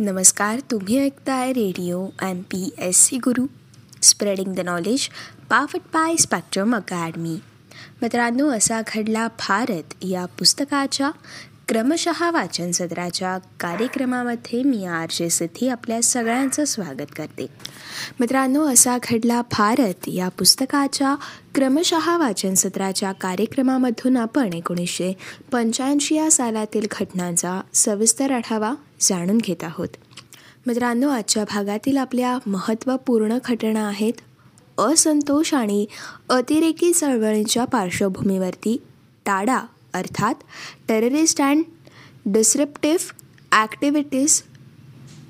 नमस्कार तुम्ही ऐकताय radio M P S C Guru. Spreading the knowledge powered by Spectrum Academy मित्रांनो असा घडला भारत या पुस्तकाच्या क्रमशः वाचन सत्राच्या कार्यक्रमामध्ये मी आर जे सिद्धी आपल्या सगळ्यांचं स्वागत करते. मित्रांनो असा घडला भारत या पुस्तकाच्या क्रमशः वाचन सत्राच्या कार्यक्रमामधून आपण एकोणीसशे पंच्याऐंशी या सालातील घटनांचा सविस्तर आढावा जाणून घेत आहोत. मित्रांनो आजच्या भागातील आपल्या महत्त्वपूर्ण घटना आहेत असंतोष आणि अतिरेकी चळवळींच्या पार्श्वभूमीवरती टाडा अर्थात Terrorist and Disruptive Activities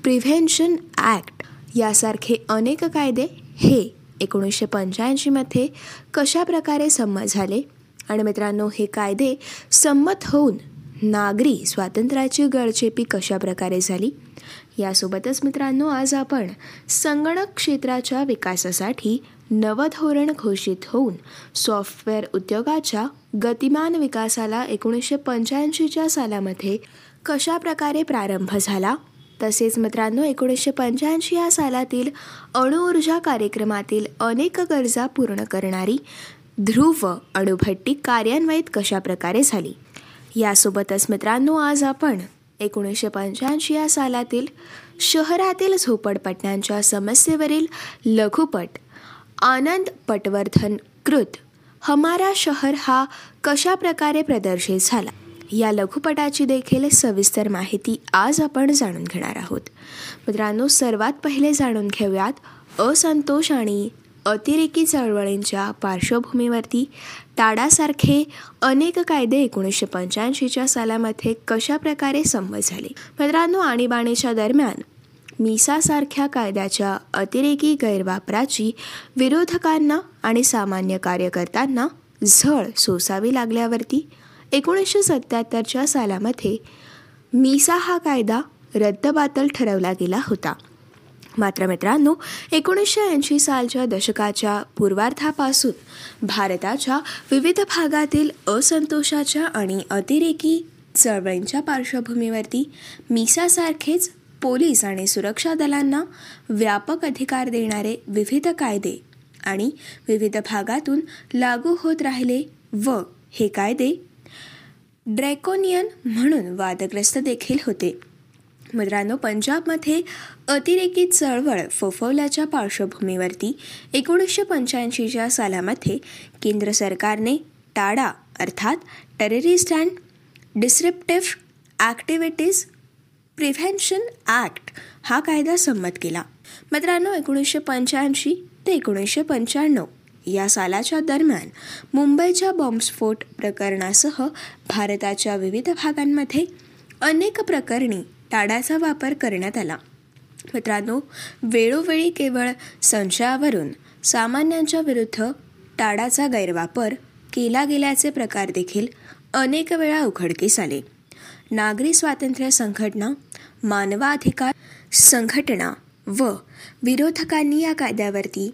Prevention Act यासारखे अनेक कायदे हे एकोणीसशे पंच्याऐंशीमध्ये कशाप्रकारे संमत झाले? आणि मित्रांनो हे कायदे संमत होऊन नागरी स्वातंत्र्याची गळचेपी कशाप्रकारे झाली? यासोबतच मित्रांनो आज आपण संगणक क्षेत्राच्या विकासासाठी नवधोरण घोषित होऊन सॉफ्टवेअर उद्योगाच्या गतिमान विकासाला एकोणीसशे पंच्याऐंशीच्या सालामध्ये कशा प्रकारे प्रारंभ झाला? तसेच मित्रांनो एकोणीसशे पंच्याऐंशी या सालातील अणुऊर्जा कार्यक्रमातील अनेक गरजा पूर्ण करणारी ध्रुव अणुभट्टी कार्यान्वित कशाप्रकारे झाली? यासोबतच मित्रांनो आज आपण एकोणीसशे पंच्याऐंशी या सालातील शहरातील झोपडपट्ट्यांच्या समस्येवरील लघुपट आनंद पटवर्धन कृत. हमारा शहर हा कशा प्रकारे प्रदर्शित झाला? या लघुपटाची देखील सविस्तर माहिती आज आपण जाणून घेणार आहोत. मित्रांनो सर्वात पहिले जाणून घेऊयात असंतोष आणि अतिरेकी चळवळींच्या पार्श्वभूमीवरती टाडासारखे अनेक कायदे एकोणीसशे पंच्याऐंशीच्या सालामध्ये कशाप्रकारे संमत झाले? मित्रांनो आणीबाणीच्या दरम्यान मिसासारख्या कायद्याच्या अतिरेकी गैरवापराची विरोधकांना आणि सामान्य कार्यकर्त्यांना झळ सोसावी लागल्यावरती एकोणीसशे सत्त्याहत्तरच्या सालामध्ये मिसा हा कायदा रद्दबातल ठरवला गेला होता. मात्र मित्रांनो एकोणीसशे ऐंशी सालच्या दशकाच्या पूर्वार्धापासून भारताच्या विविध भागातील असंतोषाच्या आणि अतिरेकी चळवळींच्या पार्श्वभूमीवरती मिसासारखेच पोलीस आणि सुरक्षा दलांना व्यापक अधिकार देणारे विविध कायदे आणि विविध भागातून लागू होत राहिले व हे कायदे ड्रॅकोनियन म्हणून वादग्रस्त देखील होते. मित्रांनो पंजाबमध्ये अतिरेकी चळवळ फोफवल्याच्या पार्श्वभूमीवरती एकोणीसशे पंच्याऐंशीच्या सालामध्ये केंद्र सरकारने टाडा अर्थात Terrorist and Disruptive Activities Prevention Act हा कायदा संमत केला. मित्रांनो एकोणीसशे पंच्याऐंशी ते एकोणीसशे पंच्याण्णव या सालाच्या दरम्यान मुंबईच्या बॉम्बस्फोट प्रकरणासह भारताच्या विविध भागांमध्ये अनेक प्रकरणी टाडाचा वापर करण्यात आला. मित्रांनो वेळोवेळी केवळ संशयावरून सामान्यांच्या विरुद्ध टाडाचा गैरवापर केला गेल्याचे प्रकार देखील अनेक वेळा उघडकीस आले. नागरी स्वातंत्र्य संघटना मानवाधिकार संघटना व विरोधकांनी या कायद्यावरती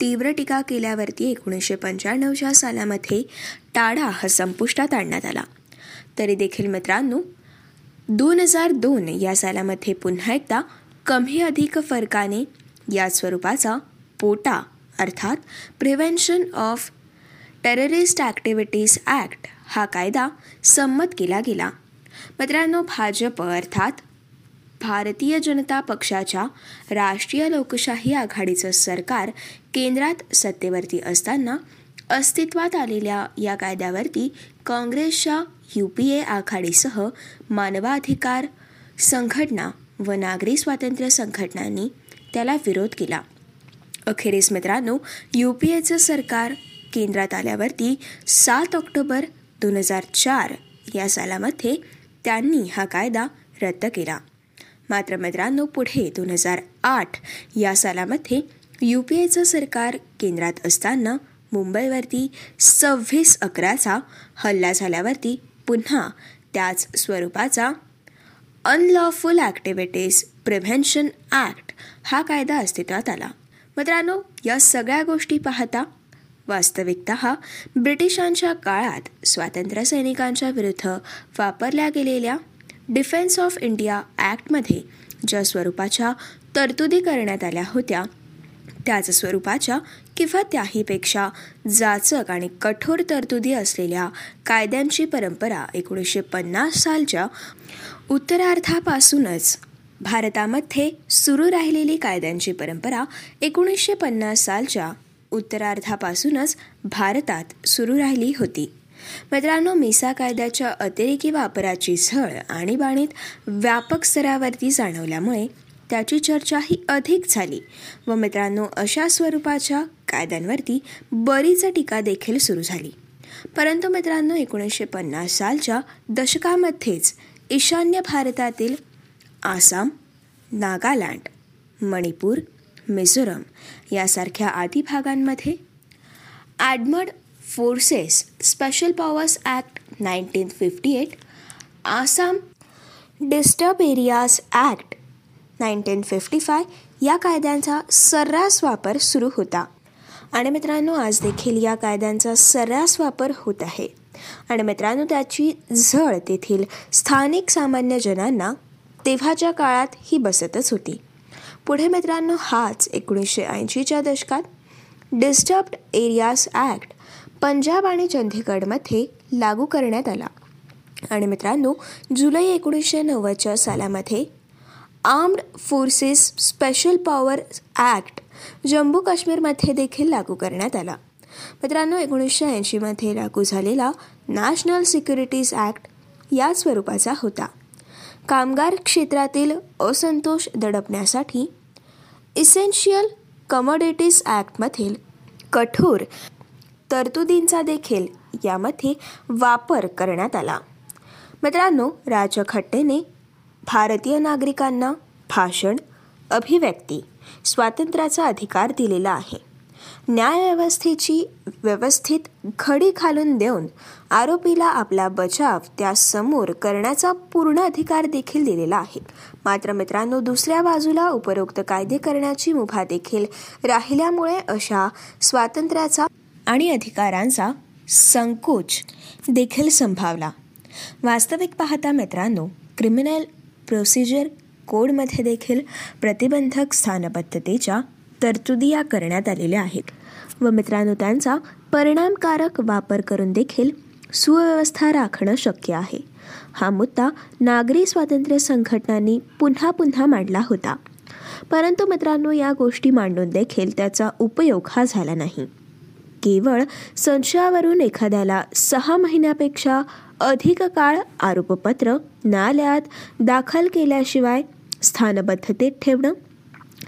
तीव्र टीका केल्यावरती एकोणीसशे पंच्याण्णवच्या सालामध्ये टाळा हा संपुष्टात आणण्यात आला. तरी देखील मित्रांनो दोन हजार दोन या सालामध्ये पुन्हा एकदा कमी अधिक फरकाने या स्वरूपाचा पोटा अर्थात Prevention of Terrorist Activities Act हा कायदा संमत केला गेला. मित्रांनो भाजप अर्थात भारतीय जनता पक्षाच्या राष्ट्रीय लोकशाही आघाडीचं सरकार केंद्रात सत्तेवरती असताना अस्तित्वात आलेल्या या कायद्यावरती काँग्रेसच्या यू पी ए आघाडीसह मानवाधिकार संघटना व नागरी स्वातंत्र्य संघटनांनी त्याला विरोध केला. अखेरीस मित्रांनो यू पी एचं सरकार केंद्रात आल्यावरती सात ऑक्टोबर दोन हजार चार या सालामध्ये त्यांनी हा कायदा रद्द केला. मात्र मित्रांनो पुढे दोन हजार आठ या सालामध्ये यू पी एचं सरकार केंद्रात असताना मुंबईवरती सव्वीस अकराचा हल्ला झाल्यावरती पुन्हा त्याच स्वरूपाचा अनलॉफुल ॲक्टिव्हिटीज प्रिव्हेन्शन ॲक्ट हा कायदा अस्तित्वात आला. मित्रांनो या सगळ्या गोष्टी पाहता वास्तविकत ब्रिटिशांच्या काळात स्वातंत्र्य सैनिकांच्या विरुद्ध वापरल्या गेलेल्या डिफेन्स ऑफ इंडिया ॲक्टमध्ये ज्या स्वरूपाच्या तरतुदी करण्यात आल्या होत्या त्याच स्वरूपाच्या किंवा त्याहीपेक्षा जाचक आणि कठोर तरतुदी असलेल्या कायद्यांची परंपरा एकोणीसशे पन्नास सालच्या उत्तरार्धापासूनच भारतामध्ये सुरू राहिलेली कायद्यांची परंपरा एकोणीसशे पन्नास सालच्या उत्तरार्धापासूनच भारतात सुरू राहिली होती. मित्रांनो मिसा कायद्याच्या अतिरेकी वापराची झळ आणीबाणीत व्यापक स्तरावरती जाणवल्यामुळे त्याची चर्चा ही अधिक झाली व मित्रांनो अशा स्वरूपाच्या कायद्यांवरती बरीच टीका देखील सुरू झाली. परंतु मित्रांनो एकोणीसशे पन्नास सालच्या दशकामध्येच ईशान्य भारतातील आसाम नागालँड मणिपूर मिझोरम यासारख्या आदी भागांमध्ये Armed Forces Special Powers Act nineteen fifty eight Assam Disturbed Areas Act nineteen fifty five या कायद्यांचा सर्रास वापर सुरू होता. आणि मित्रांनो आज देखील या कायद्यांचा सर्रास वापर होत आहे. आणि मित्रांनो त्याची झळ तेथील स्थानिक सामान्य जनांना तेव्हाच्या काळात ही बसतच होती. पुढे मित्रांनो हाच एकोणीसशे ऐंशीच्या दशकात डिस्टर्ब्ड एरियाज ॲक्ट पंजाब आणि चंदीगडमध्ये लागू करण्यात आला. आणि मित्रांनो जुलै एकोणीसशे नव्वदच्या सालामध्ये Armed Forces Special Power Act Jammu काश्मीरमध्ये देखील लागू करण्यात आला. मित्रांनो एकोणीसशे ऐंशीमध्ये लागू झालेला नॅशनल सिक्युरिटीज ॲक्ट या स्वरूपाचा होता. कामगार क्षेत्रातील असंतोष दडपण्यासाठी इसेन्शियल कमोडिटीज ॲक्टमधील कठोर तरतुदींचा देखील यामध्ये वापर करण्यात आला. मित्रांनो राजखट्टेने भारतीय नागरिकांना भाषण अभिव्यक्ती स्वातंत्र्याचा अधिकार दिलेला आहे. न्यायव्यवस्थेची व्यवस्थित घडी घालून देऊन आरोपीला आपला बचाव त्यासमोर करण्याचा पूर्ण अधिकार देखील दिलेला आहे. मात्र मित्रांनो दुसऱ्या बाजूला उपरोक्त कायदे करण्याची मुभा देखील राहिल्यामुळे अशा स्वातंत्र्याचा आणि अधिकारांचा संकोच देखील संभावला. वास्तविक पाहता मित्रांनो क्रिमिनल प्रोसिजर कोडमध्ये देखील प्रतिबंधक स्थानबद्धतेच्या तरतुदी या करण्यात आलेल्या आहेत व मित्रांनो त्यांचा परिणामकारक वापर करून देखील सुव्यवस्था राखणं शक्य आहे. हा मुद्दा नागरी स्वातंत्र्य संघटनांनी पुन्हा पुन्हा मांडला होता. परंतु मित्रांनो या गोष्टी मांडून देखील त्याचा उपयोग हा झाला नाही. केवळ संशयावरून एखाद्याला सहा महिन्यापेक्षा अधिक काळ आरोपपत्र न्यायालयात दाखल केल्याशिवाय स्थानबद्धतेत ठेवणं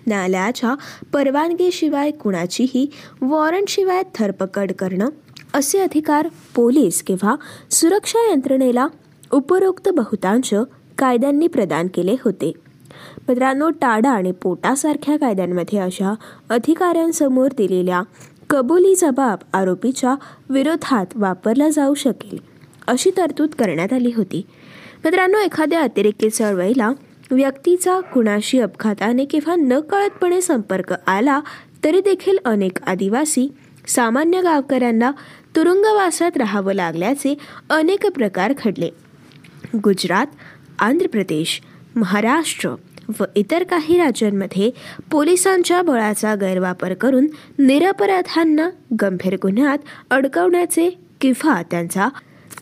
न्यायालयाच्या परवानगीशिवाय कुणाचीही वॉरंटशिवाय धरपकड करणं असे अधिकार पोलीस किंवा सुरक्षा यंत्रणेला उपरोक्त बहुतांश कायद्यांनी प्रदान केले होते. मित्रांनो टाडा आणि पोटासारख्या कायद्यांमध्ये अशा अधिकाऱ्यांसमोर दिलेल्या कबुली जबाब आरोपीच्या विरोधात वापरला जाऊ शकेल अशी तरतूद करण्यात आली होती. मित्रांनो एखाद्या अतिरेकी चळवळीला व्यक्तीचा कुणाशी अपघाताने किंवा नकळतपणे संपर्क आला तरी देखील अनेक आदिवासी सामान्य गावकऱ्यांना तुरुंगवासात राहावं लागल्याचे अनेक प्रकार घडले. गुजरात आंध्र प्रदेश महाराष्ट्र व इतर काही राज्यांमध्ये पोलिसांच्या बळाचा गैरवापर करून निरपराधांना गंभीर गुन्ह्यात अडकवण्याचे किंवा त्यांचा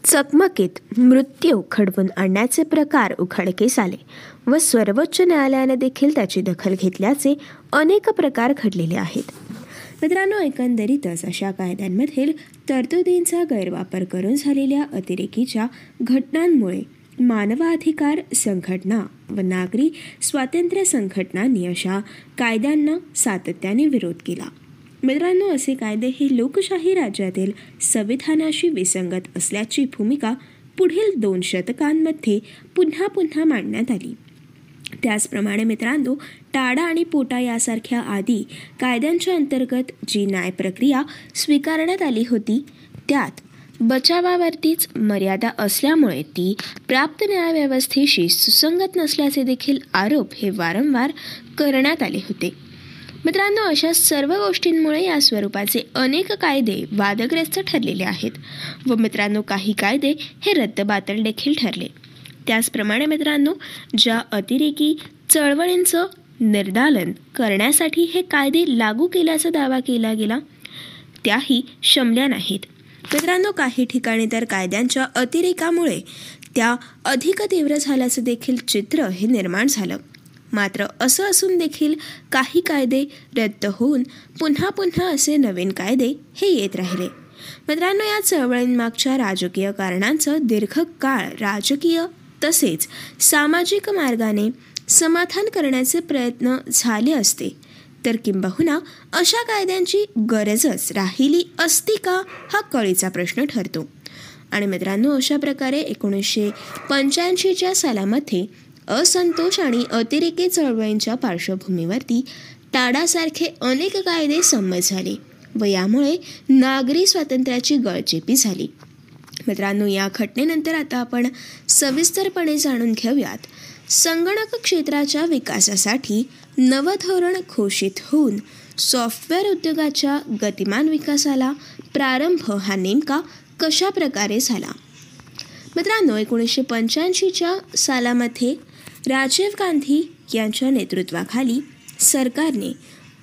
चकमकीत मृत्यू खडवून आणण्याचे प्रकार उघडकीस आले व सर्वोच्च न्यायालयाने देखील त्याची दखल घेतल्याचे अनेक प्रकार घडलेले आहेत. मित्रांनो एकंदरीतच अशा कायद्यांमधील तरतुदींचा गैरवापर करून झालेल्या अतिरेकीच्या घटनांमुळे मानवाधिकार संघटना व नागरी स्वातंत्र्य संघटनांनी अशा कायद्यांना सातत्याने विरोध केला. मित्रांनो असे कायदे हे लोकशाही राज्यातील संविधानाशी विसंगत असल्याची भूमिका पुढील दोन शतकांमध्ये पुन्हा पुन्हा मांडण्यात आली. त्याचप्रमाणे मित्रांनो टाडा आणि पोटा यासारख्या आदी कायद्यांच्या अंतर्गत जी न्याय प्रक्रिया स्वीकारण्यात आली होती त्यात बचावावरतीच मर्यादा असल्यामुळे ती प्राप्त न्यायव्यवस्थेशी सुसंगत नसल्याचे देखील आरोप हे वारंवार करण्यात आले होते. मित्रांनो अशा सर्व गोष्टींमुळे या स्वरूपाचे अनेक कायदे वादग्रस्त ठरलेले आहेत व मित्रांनो काही कायदे हे रद्दबातल देखील ठरले. त्याचप्रमाणे मित्रांनो ज्या अतिरेकी चळवळींचं निर्दालन करण्यासाठी हे कायदे लागू केल्याचा दावा केला गेला त्याही शमल्या नाहीत मित्रांनो काही ठिकाणी तर कायद्यांच्या अतिरेकामुळे त्या अधिक तीव्र झाल्याचं देखील चित्र हे निर्माण झालं. मात्र असं असून देखील काही कायदे रद्द होऊन पुन्हा पुन्हा असे नवीन कायदे हे येत राहिले. मित्रांनो या चळवळींमागच्या राजकीय कारणांचं दीर्घकाळ राजकीय तसेच सामाजिक मार्गाने समाधान करण्याचे प्रयत्न झाले असते. तर किंबहुना अशा कायद्यांची गरजच राहिली असती का हा कळीचा प्रश्न ठरतो. आणि मित्रांनो अशा प्रकारे एकोणीसशे पंच्याऐंशीच्या सालामध्ये असंतोष आणि अतिरेकी चळवळींच्या पार्श्वभूमीवरती टाडासारखे अनेक कायदे संमत झाले व यामुळे नागरी स्वातंत्र्याची गळचेपी झाली. मित्रांनो या घटनेनंतर आता आपण सविस्तरपणे जाणून घेऊयात. संगणक क्षेत्राच्या विकासासाठी नवं धोरण घोषित होऊन सॉफ्टवेअर उद्योगाच्या गतिमान विकासाला प्रारंभ हा नेमका कशा प्रकारे झाला? मित्रांनो एकोणीसशे पंच्याऐंशीच्या सालामध्ये राजीव गांधी यांच्या नेतृत्वाखाली सरकारने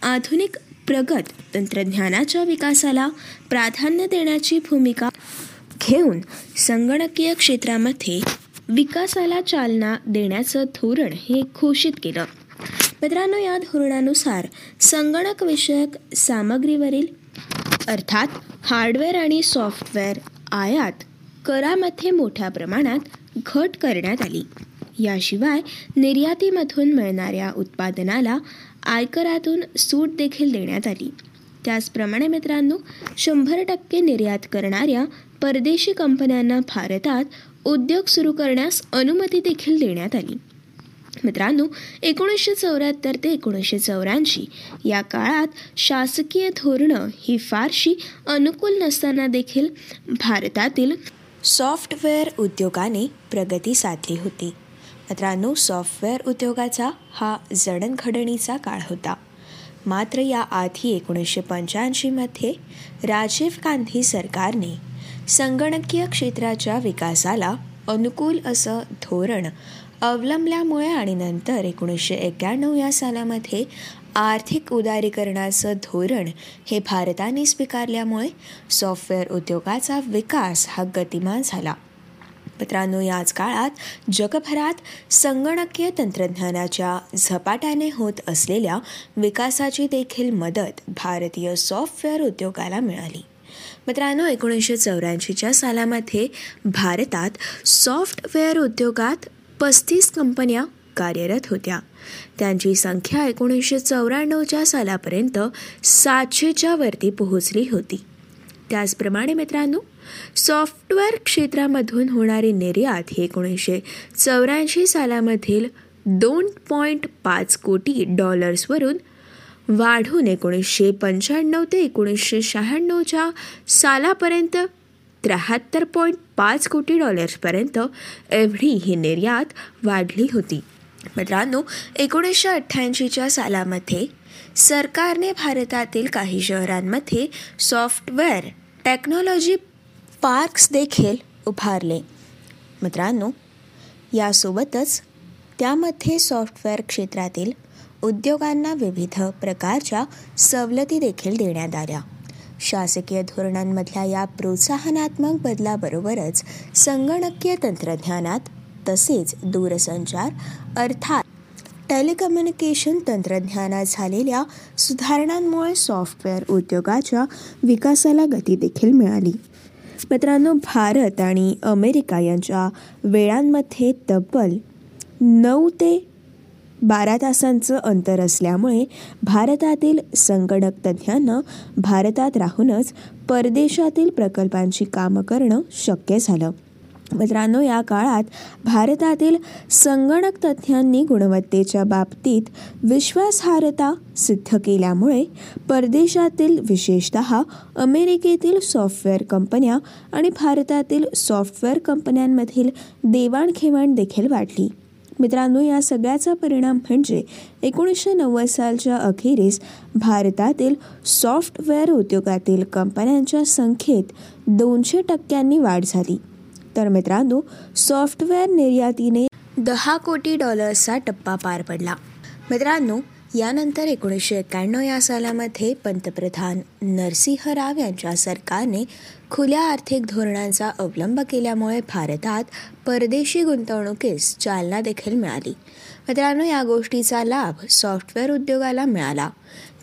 आधुनिक प्रगत तंत्रज्ञानाच्या विकासाला प्राधान्य देण्याची भूमिका घेऊन संगणकीय क्षेत्रामध्ये विकासाला चालना देण्याचं धोरण हे घोषित केलं. मित्रांनो या धोरणानुसार संगणकविषयक सामग्रीवरील अर्थात हार्डवेअर आणि सॉफ्टवेअर आयात करामध्ये मोठ्या प्रमाणात घट करण्यात आली. याशिवाय निर्यातीमधून मिळणाऱ्या उत्पादनाला आयकरातून सूट देखील देण्यात आली. त्याचप्रमाणे मित्रांनो शंभर टक्के निर्यात करणाऱ्या परदेशी कंपन्यांना भारतात उद्योग सुरू करण्यास अनुमती देखील देण्यात आली. मित्रांनो एकोणीसशे चौऱ्याहत्तर ते एकोणीसशे चौऱ्याऐंशी या काळात शासकीय धोरणं ही फारशी अनुकूल नसताना देखील भारतातील सॉफ्टवेअर उद्योगाने प्रगती साधली होती. मित्रांनो सॉफ्टवेअर उद्योगाचा हा जडणघडणीचा काळ होता. मात्र या आधी एकोणीसशे पंच्याऐंशीमध्ये राजीव गांधी सरकारने संगणकीय क्षेत्राच्या विकासाला अनुकूल असं धोरण अवलंबल्यामुळे आणि नंतर एकोणीसशे एक्क्याण्णव या सालामध्ये आर्थिक उदारीकरणाचं धोरण हे भारताने स्वीकारल्यामुळे सॉफ्टवेअर उद्योगाचा विकास हा गतिमान झाला. मित्रांनो याच काळात जगभरात संगणकीय तंत्रज्ञानाच्या झपाट्याने होत असलेल्या विकासाची देखील मदत भारतीय सॉफ्टवेअर उद्योगाला मिळाली. मित्रांनो एकोणीसशे चौऱ्याऐंशीच्या सालामध्ये भारतात सॉफ्टवेअर उद्योगात पस्तीस कंपन्या कार्यरत होत्या. त्यांची संख्या एकोणीसशे चौऱ्याण्णवच्या सालापर्यंत सातशेच्या वरती पोहोचली होती. त्याचप्रमाणे मित्रांनो सॉफ्टवेअर क्षेत्रामधून होणारी निर्यात ही एकोणीसशे चौऱ्याऐंशी सालामधील दोन पॉईंट पाच कोटी डॉलर्सवरून वाढून एकोणीसशे पंच्याण्णव ते एकोणीसशे शहाण्णवच्या सालापर्यंत त्र्याहत्तर पॉईंट पाच कोटी डॉलर्सपर्यंत एवढी ही निर्यात वाढली होती. मित्रांनो एकोणीसशे अठ्ठ्याऐंशीच्या सालामध्ये सरकारने भारतातील काही शहरांमध्ये सॉफ्टवेअर टेक्नॉलॉजी पार्क्स देखील उभारले. मित्रांनो यासोबतच त्यामध्ये सॉफ्टवेअर क्षेत्रातील उद्योगांना विविध प्रकारच्या सवलती देखील देण्यात आल्या. शासकीय धोरणांमधल्या या प्रोत्साहनात्मक बदलाबरोबरच संगणकीय तंत्रज्ञानात तसेच दूरसंचार अर्थात टेलिकम्युनिकेशन तंत्रज्ञानात झालेल्या सुधारणांमुळे सॉफ्टवेअर उद्योगाच्या विकासाला गती देखील मिळाली. मित्रांनो भारत आणि अमेरिका यांच्या वेळांमध्ये तब्बल नऊ ते बारा तासांचं अंतर असल्यामुळे भारतातील संगणक तज्ज्ञांना भारतात राहूनच परदेशातील प्रकल्पांची कामं करणं शक्य झालं. मित्रांनो या काळात भारतातील संगणक तज्ज्ञांनी गुणवत्तेच्या बाबतीत विश्वासार्हता सिद्ध केल्यामुळे परदेशातील विशेषत अमेरिकेतील सॉफ्टवेअर कंपन्या आणि भारतातील सॉफ्टवेअर कंपन्यांमधील देवाणघेवाण देखील वाढली. मित्रांनो या सगळ्याचा परिणाम म्हणजे एकोणीसशे नव्वद सालच्या अखेरीस भारतातील सॉफ्टवेअर उद्योगातील कंपन्यांच्या संख्येत दोनशे टक्क्यांनी वाढ झाली. तर मित्रांनो सॉफ्टवेअर निर्यातीने दहा कोटी डॉलर्सचा टप्पा पार पडला. मित्रांनो यानंतर एकोणीसशे एक्क्याण्णव या सालामध्ये पंतप्रधान नरसिंह राव यांच्या सरकारने खुल्या आर्थिक धोरणांचा अवलंब केल्यामुळे भारतात परदेशी गुंतवणुकीस चालना देखील मिळाली. मित्रांनो या गोष्टीचा लाभ सॉफ्टवेअर उद्योगाला मिळाला.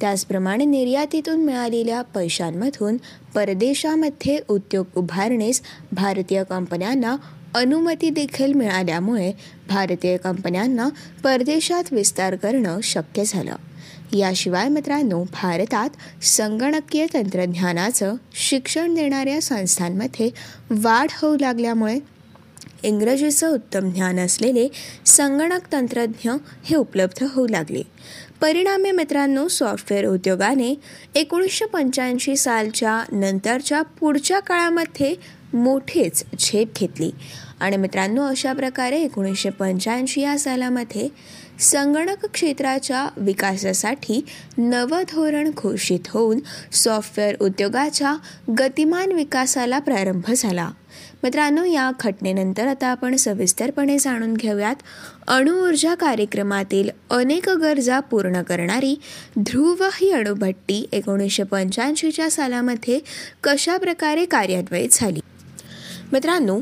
त्याचप्रमाणे निर्यातीतून मिळालेल्या पैशांमधून परदेशामध्ये उद्योग उभारणीस भारतीय कंपन्यांना अनुमती देखील मिळाल्यामुळे भारतीय कंपन्यांना परदेशात विस्तार करणं शक्य झालं. याशिवाय मित्रांनो भारतात संगणकीय तंत्रज्ञानाचं शिक्षण देणाऱ्या संस्थांमध्ये वाढ होऊ लागल्यामुळे इंग्रजीचं उत्तम ज्ञान असलेले संगणक तंत्रज्ञ हे उपलब्ध होऊ लागले. परिणामी मित्रांनो सॉफ्टवेअर उद्योगाने एकोणीसशे पंच्याऐंशी सालच्या नंतरच्या पुढच्या काळामध्ये मोठीच झेप घेतली. आणि मित्रांनो अशा प्रकारे एकोणीसशे पंच्याऐंशी या सालामध्ये संगणक क्षेत्राच्या विकासासाठी नवं धोरण घोषित होऊन सॉफ्टवेअर उद्योगाच्या गतिमान विकासाला प्रारंभ झाला. मित्रांनो या घटनेनंतर आता आपण सविस्तरपणे जाणून घेऊयात. अणुऊर्जा कार्यक्रमातील अनेक गरजा पूर्ण करणारी ध्रुव ही अणुभट्टी एकोणीसशे पंच्याऐंशीच्या सालामध्ये कशा प्रकारे कार्यान्वित झाली? मित्रांनो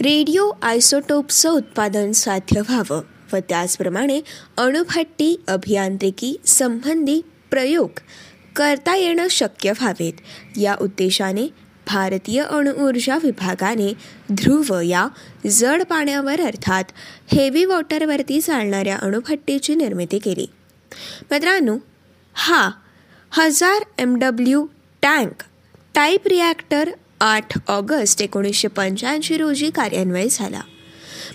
रेडिओ आयसोटोपचं उत्पादन साध्य व्हावं. व त्याचप्रमाणे अणुभट्टी अभियांत्रिकी संबंधी प्रयोग करता येणं शक्य व्हावेत. या उद्देशाने भारतीय अणुऊर्जा विभागाने ध्रुव या जड पाण्यावर अर्थात हेवी वॉटरवरती चालणाऱ्या अणुभट्टीची निर्मिती केली. मित्रांनो हा हजार M W tank type reactor आठ ऑगस्ट एकोणीसशे पंच्याऐंशी रोजी कार्यान्वय झाला.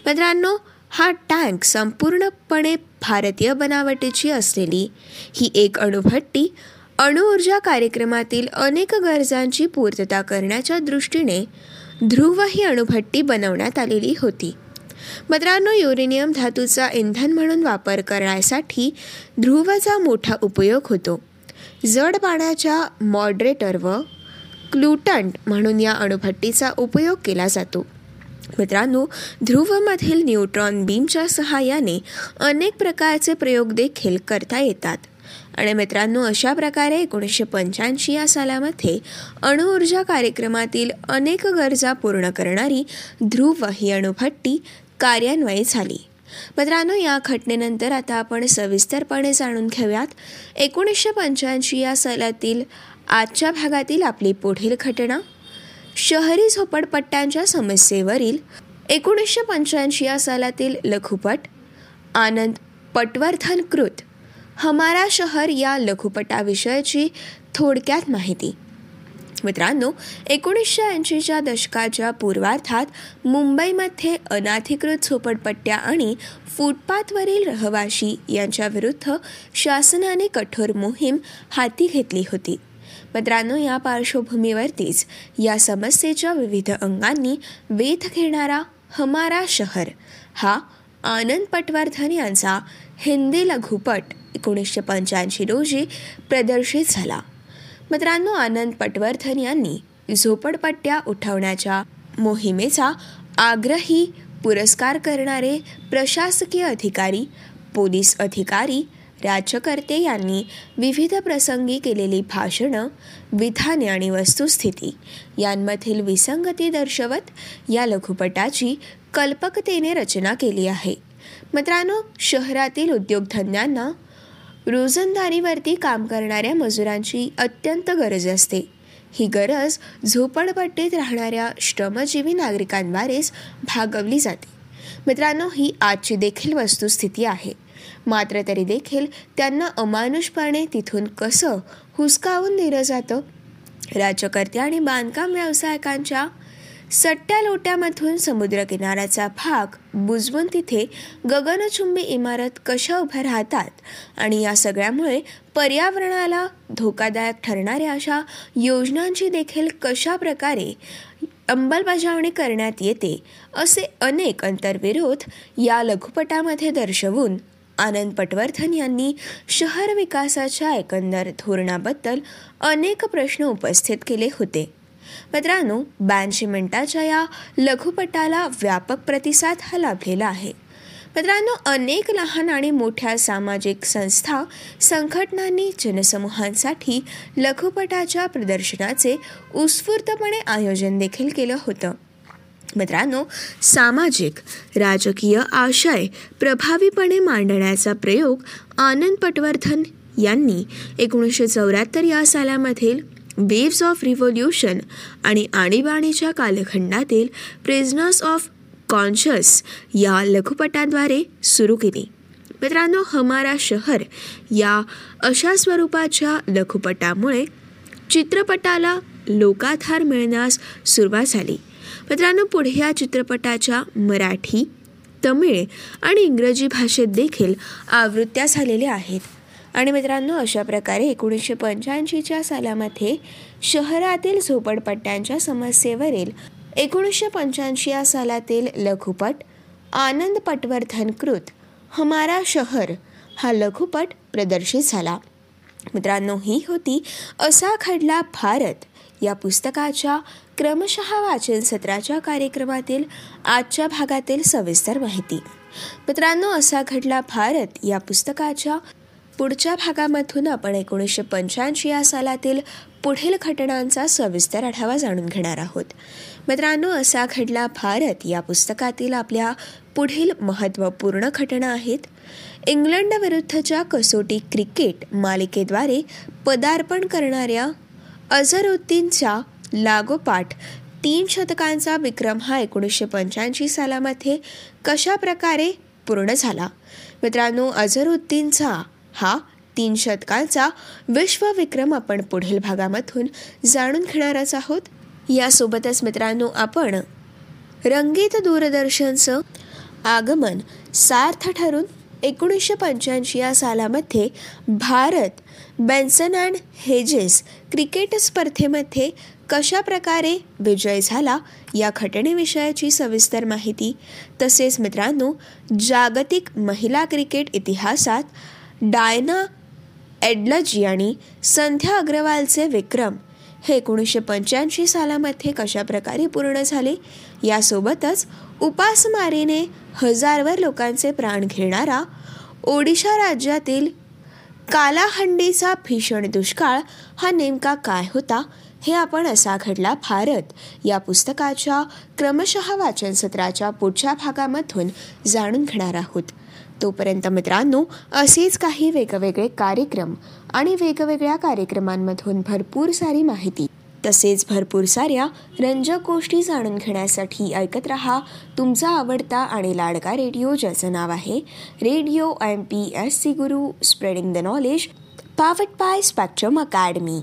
मित्रांनो हा टँक संपूर्णपणे भारतीय बनावटीची असलेली ही एक अणुभट्टी अणुऊर्जा कार्यक्रमातील अनेक गरजांची पूर्तता करण्याच्या दृष्टीने ध्रुव ही अणुभट्टी बनवण्यात आलेली होती. मित्रांनो युरेनियम धातूचा इंधन म्हणून वापर करण्यासाठी ध्रुवचा मोठा उपयोग होतो. जड पाण्याच्या मॉडरेटर व क्लुटंट म्हणून या अणुभट्टीचा उपयोग केला जातो. मित्रांनो ध्रुवमधील न्यूट्रॉन बीमच्या सहाय्याने अनेक प्रकारचे प्रयोग देखील करता येतात. आणि मित्रांनो अशा प्रकारे एकोणीसशे पंच्याऐंशी या सालामध्ये अणुऊर्जा कार्यक्रमातील अनेक गरजा पूर्ण करणारी ध्रुव ही अणुभट्टी कार्यान्वयी झाली. मित्रांनो या घटनेनंतर आता आपण सविस्तरपणे जाणून घेऊयात. एकोणीसशे पंच्याऐंशी या सालातील आजच्या भागातील आपली पुढील घटना. शहरी झोपडपट्ट्यांच्या समस्येवरील एकोणीसशे पंच्याऐंशी या सालातील लघुपट आनंद पटवर्धनकृत हमारा शहर या लघुपटाविषयीची थोडक्यात माहिती. मित्रांनो एकोणीसशे ऐंशीच्या दशकाच्या पूर्वार्धात मुंबईमध्ये अनाधिकृत झोपडपट्ट्या आणि फुटपाथवरील रहिवाशी यांच्याविरुद्ध शासनाने कठोर मोहीम हाती घेतली होती. मित्रांनो या पार्श्वभूमीवरतीच या समस्येच्या विविध अंगांनी वेध घेणारा हमारा शहर हा आनंद पटवर्धन यांचा हिंदी लघुपट एकोणीसशे पंच्याऐंशी रोजी प्रदर्शित झाला. मित्रांनो आनंद पटवर्धन यांनी झोपडपट्ट्या उठवण्याच्या मोहिमेचा आग्रही पुरस्कार करणारे प्रशासकीय अधिकारी पोलीस अधिकारी राज्यकर्ते यांनी विविध प्रसंगी केलेली भाषणं विधाने आणि वस्तुस्थिती यांमधील विसंगती दर्शवत या लघुपटाची कल्पकतेने रचना केली आहे. मित्रांनो शहरातील उद्योगधंद्यांना रोजंदारीवरती काम करणाऱ्या मजुरांची अत्यंत गरज असते. ही गरज झोपडपट्टीत राहणाऱ्या श्रमजीवी नागरिकांद्वारेच भागवली जाते. मित्रांनो ही आजची देखील वस्तुस्थिती आहे. मात्र तरी देखील त्यांना अमानुषपणे तिथून कसं हुसकावून दिलं जातं? राज्यकर्ते आणि बांधकाम व्यावसायिकांच्या सट्ट्या लोट्यामधून समुद्रकिनाऱ्याचा भाग बुजवून तिथे गगनचुंबी इमारत कशा उभ्या राहतात? आणि या सगळ्यामुळे पर्यावरणाला धोकादायक ठरणाऱ्या अशा योजनांची देखील कशा प्रकारे अंमलबजावणी करण्यात येते? असे अनेक अंतर्विरोध या लघुपटामध्ये दर्शवून आनंद पटवर्धन यांनी शहर विकासाच्या एकंदर धोरणाबद्दल अनेक प्रश्न उपस्थित केले होते. मित्रांनो ब्याऐंशी मिनिटाच्या या लघुपटाला व्यापक प्रतिसाद हा लाभलेला आहे. मित्रांनो अनेक लहान आणि मोठ्या सामाजिक संस्था संघटनांनी जनसमूहांसाठी लघुपटाच्या प्रदर्शनाचे उत्स्फूर्तपणे आयोजन देखील केलं होतं. मित्रांनो सामाजिक राजकीय आशय प्रभावीपणे मांडण्याचा प्रयोग आनंद पटवर्धन यांनी एकोणीसशे चौऱ्याहत्तर या सालामधील वेव्स ऑफ रिव्होल्युशन आणि आणीबाणीच्या कालखंडातील प्रिझनर्स ऑफ कॉन्शियस या लघुपटाद्वारे सुरू केली. मित्रांनो हमारा शहर या अशा स्वरूपाच्या लघुपटामुळे चित्रपटाला लोकाधार मिळण्यास सुरुवात झाली. मित्रांनो पुढे या चित्रपटाच्या मराठी तमिळ आणि इंग्रजी भाषेत देखील आवृत्त्या झालेल्या आहेत. आणि मित्रांनो अशा प्रकारे एकोणीसशे पंच्याऐंशीच्या सालामध्ये शहरातील झोपडपट्ट्यांच्या समस्येवरील एकोणीसशे पंच्याऐंशी या सालातील लघुपट आनंद पटवर्धनकृत हमारा शहर हा लघुपट प्रदर्शित झाला. मित्रांनो ही होती असा खडला भारत या पुस्तकाच्या क्रमशः वाचन सत्राच्या कार्यक्रमातील आजच्या भागातील सविस्तर माहिती. मित्रांनो असा घडला भारत या पुस्तकाच्या पुढच्या भागामधून आपण एकोणीसशे पंच्याऐंशी या सालातील पुढील घटनांचा सविस्तर आढावा जाणून घेणार आहोत. मित्रांनो असा घडला भारत या पुस्तकातील आपल्या पुढील महत्त्वपूर्ण घटना आहेत. इंग्लंडविरुद्धच्या कसोटी क्रिकेट मालिकेद्वारे पदार्पण करणाऱ्या अझरुद्दीनच्या लागोपाठ तीन शतकांचा विक्रम हा एकोणीसशे पंच्याऐंशी सालामध्ये कशा प्रकारे पूर्ण झाला? मित्रांनो अझरुद्दीनचा हा तीन शतकांचा विश्वविक्रम आपण पुढील भागामधून जाणून घेणारच आहोत. यासोबतच मित्रांनो आपण रंगीत दूरदर्शनचं आगमन सार्थ ठरून एकोणीसशे पंच्याऐंशी या सालामध्ये Bharat Benson and Hedges cricket स्पर्धेमध्ये कशा प्रकारे विजय झाला या घटनेविषयाची सविस्तर माहिती. तसेच मित्रांनो जागतिक महिला क्रिकेट इतिहासात डायना एडलजी आणि संध्या अग्रवालचे विक्रम हे एकोणीसशे पंच्याऐंशी सालामध्ये कशा प्रकारे पूर्ण झाले? यासोबतच उपासमारीने हजारवर लोकांचे प्राण घेणारा ओडिशा राज्यातील कालाहंडीचा भीषण दुष्काळ हा नेमका काय होता हे आपण असा घडला भारत. या पुस्तकाच्या क्रमशः वाचन सत्राच्या पुढच्या भागामधून जाणून घेणार आहोत. तोपर्यंत मित्रांनो असेच काही वेगवेगळे कार्यक्रम आणि वेगवेगळ्या कार्यक्रमांमधून भरपूर सारी माहिती तसेच भरपूर साऱ्या रंजक गोष्टी जाणून घेण्यासाठी ऐकत रहा. तुमचा आवडता आणि लाडका रेडिओ ज्याचं नाव आहे radio M P S C Guru spreading the knowledge powered by Spectrum Academy.